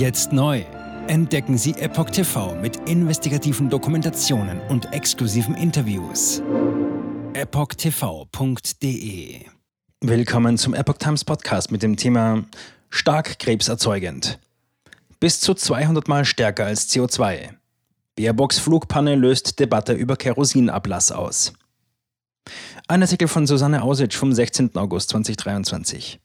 Jetzt neu. Entdecken Sie Epoch TV mit investigativen Dokumentationen und exklusiven Interviews. EpochTV.de Willkommen zum Epoch Times Podcast mit dem Thema Stark krebserzeugend. Bis zu 200 Mal stärker als CO2. Baerbocks Flugpanne löst Debatte über Kerosinablass aus. Ein Artikel von Susanne Ausitsch vom 16. August 2023.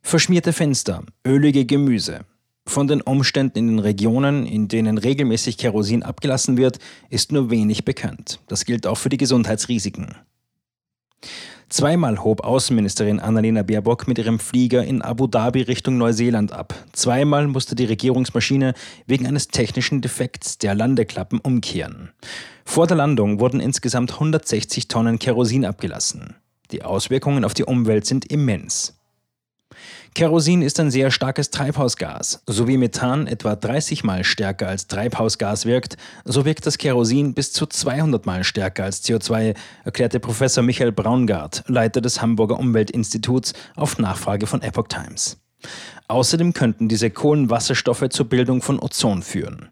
Verschmierte Fenster, ölige Gemüse. Von den Umständen in den Regionen, in denen regelmäßig Kerosin abgelassen wird, ist nur wenig bekannt. Das gilt auch für die Gesundheitsrisiken. Zweimal hob Außenministerin Annalena Baerbock mit ihrem Flieger in Abu Dhabi Richtung Neuseeland ab. Zweimal musste die Regierungsmaschine wegen eines technischen Defekts der Landeklappen umkehren. Vor der Landung wurden insgesamt 160 Tonnen Kerosin abgelassen. Die Auswirkungen auf die Umwelt sind immens. Kerosin ist ein sehr starkes Treibhausgas. So wie Methan etwa 30 mal stärker als Treibhausgas wirkt, so wirkt das Kerosin bis zu 200 mal stärker als CO2, erklärte Professor Michael Braungart, Leiter des Hamburger Umweltinstituts, auf Nachfrage von Epoch Times. Außerdem könnten diese Kohlenwasserstoffe zur Bildung von Ozon führen.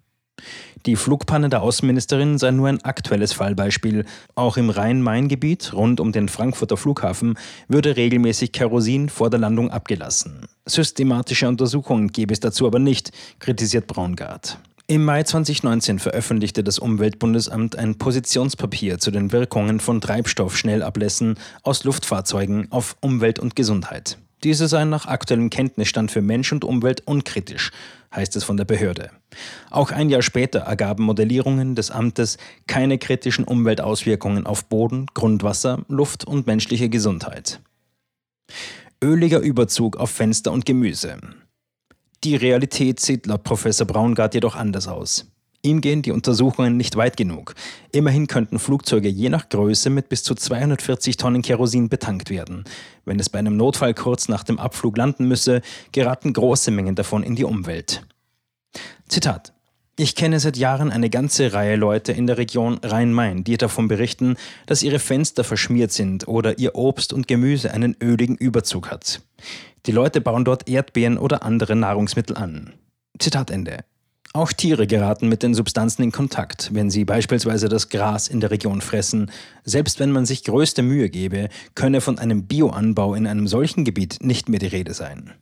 Die Flugpanne der Außenministerin sei nur ein aktuelles Fallbeispiel. Auch im Rhein-Main-Gebiet rund um den Frankfurter Flughafen würde regelmäßig Kerosin vor der Landung abgelassen. Systematische Untersuchungen gäbe es dazu aber nicht, kritisiert Braungart. Im Mai 2019 veröffentlichte das Umweltbundesamt ein Positionspapier zu den Wirkungen von Treibstoffschnellablässen aus Luftfahrzeugen auf Umwelt und Gesundheit. Diese seien nach aktuellem Kenntnisstand für Mensch und Umwelt unkritisch, heißt es von der Behörde. Auch ein Jahr später ergaben Modellierungen des Amtes keine kritischen Umweltauswirkungen auf Boden, Grundwasser, Luft und menschliche Gesundheit. Öliger Überzug auf Fenster und Gemüse. Die Realität sieht laut Professor Braungart jedoch anders aus. Ihm gehen die Untersuchungen nicht weit genug. Immerhin könnten Flugzeuge je nach Größe mit bis zu 240 Tonnen Kerosin betankt werden. Wenn es bei einem Notfall kurz nach dem Abflug landen müsse, geraten große Mengen davon in die Umwelt. Zitat ich kenne seit Jahren eine ganze Reihe Leute in der Region Rhein-Main, die davon berichten, dass ihre Fenster verschmiert sind oder ihr Obst und Gemüse einen öligen Überzug hat. Die Leute bauen dort Erdbeeren oder andere Nahrungsmittel an. Zitat Ende. Auch Tiere geraten mit den Substanzen in Kontakt, wenn sie beispielsweise das Gras in der Region fressen. Selbst wenn man sich größte Mühe gebe, könne von einem Bioanbau in einem solchen Gebiet nicht mehr die Rede sein.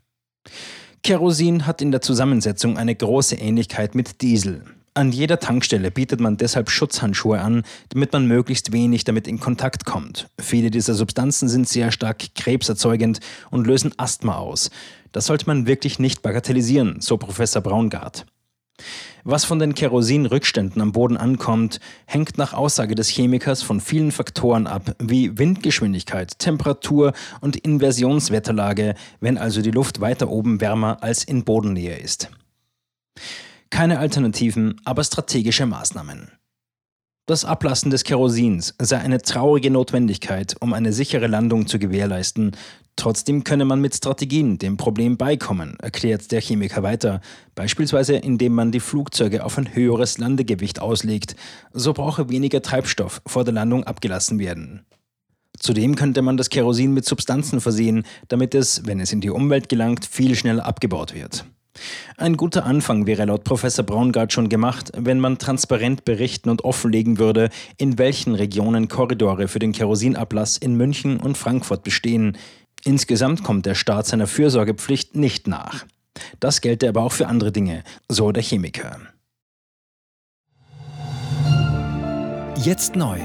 Kerosin hat in der Zusammensetzung eine große Ähnlichkeit mit Diesel. An jeder Tankstelle bietet man deshalb Schutzhandschuhe an, damit man möglichst wenig damit in Kontakt kommt. Viele dieser Substanzen sind sehr stark krebserzeugend und lösen Asthma aus. Das sollte man wirklich nicht bagatellisieren, so Professor Braungart. Was von den Kerosinrückständen am Boden ankommt, hängt nach Aussage des Chemikers von vielen Faktoren ab, wie Windgeschwindigkeit, Temperatur und Inversionswetterlage, wenn also die Luft weiter oben wärmer als in Bodennähe ist. Keine Alternativen, aber strategische Maßnahmen. Das Ablassen des Kerosins sei eine traurige Notwendigkeit, um eine sichere Landung zu gewährleisten. Trotzdem könne man mit Strategien dem Problem beikommen, erklärt der Chemiker weiter, beispielsweise indem man die Flugzeuge auf ein höheres Landegewicht auslegt. So brauche weniger Treibstoff vor der Landung abgelassen werden. Zudem könnte man das Kerosin mit Substanzen versehen, damit es, wenn es in die Umwelt gelangt, viel schneller abgebaut wird. Ein guter Anfang wäre laut Professor Braungart schon gemacht, wenn man transparent berichten und offenlegen würde, in welchen Regionen Korridore für den Kerosinablass in München und Frankfurt bestehen. Insgesamt kommt der Staat seiner Fürsorgepflicht nicht nach. Das gelte aber auch für andere Dinge, so der Chemiker. Jetzt neu.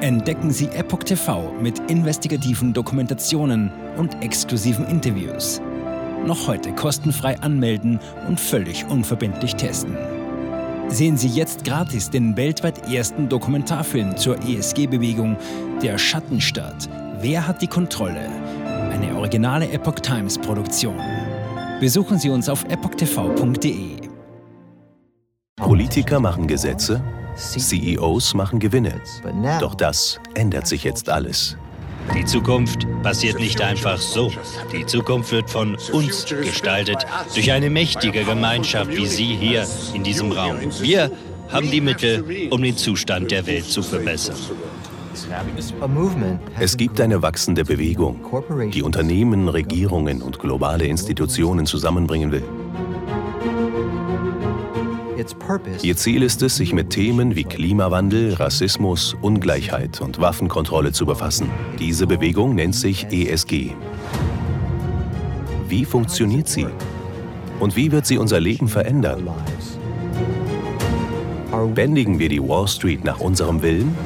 Entdecken Sie Epoch TV mit investigativen Dokumentationen und exklusiven Interviews noch heute kostenfrei anmelden und völlig unverbindlich testen. Sehen Sie jetzt gratis den weltweit ersten Dokumentarfilm zur ESG-Bewegung Der Schattenstaat. Wer hat die Kontrolle? Eine originale Epoch Times Produktion. Besuchen Sie uns auf epochtv.de. Politiker machen Gesetze, CEOs machen Gewinne. Doch das ändert sich jetzt alles. Die Zukunft passiert nicht einfach so. Die Zukunft wird von uns gestaltet, durch eine mächtige Gemeinschaft wie Sie hier in diesem Raum. Wir haben die Mittel, um den Zustand der Welt zu verbessern. Es gibt eine wachsende Bewegung, die Unternehmen, Regierungen und globale Institutionen zusammenbringen will. Ihr Ziel ist es, sich mit Themen wie Klimawandel, Rassismus, Ungleichheit und Waffenkontrolle zu befassen. Diese Bewegung nennt sich ESG. Wie funktioniert sie? Und wie wird sie unser Leben verändern? Bändigen wir die Wall Street nach unserem Willen?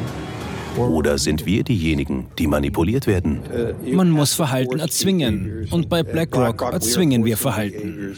Oder sind wir diejenigen, die manipuliert werden? Man muss Verhalten erzwingen. Und bei BlackRock erzwingen wir Verhalten.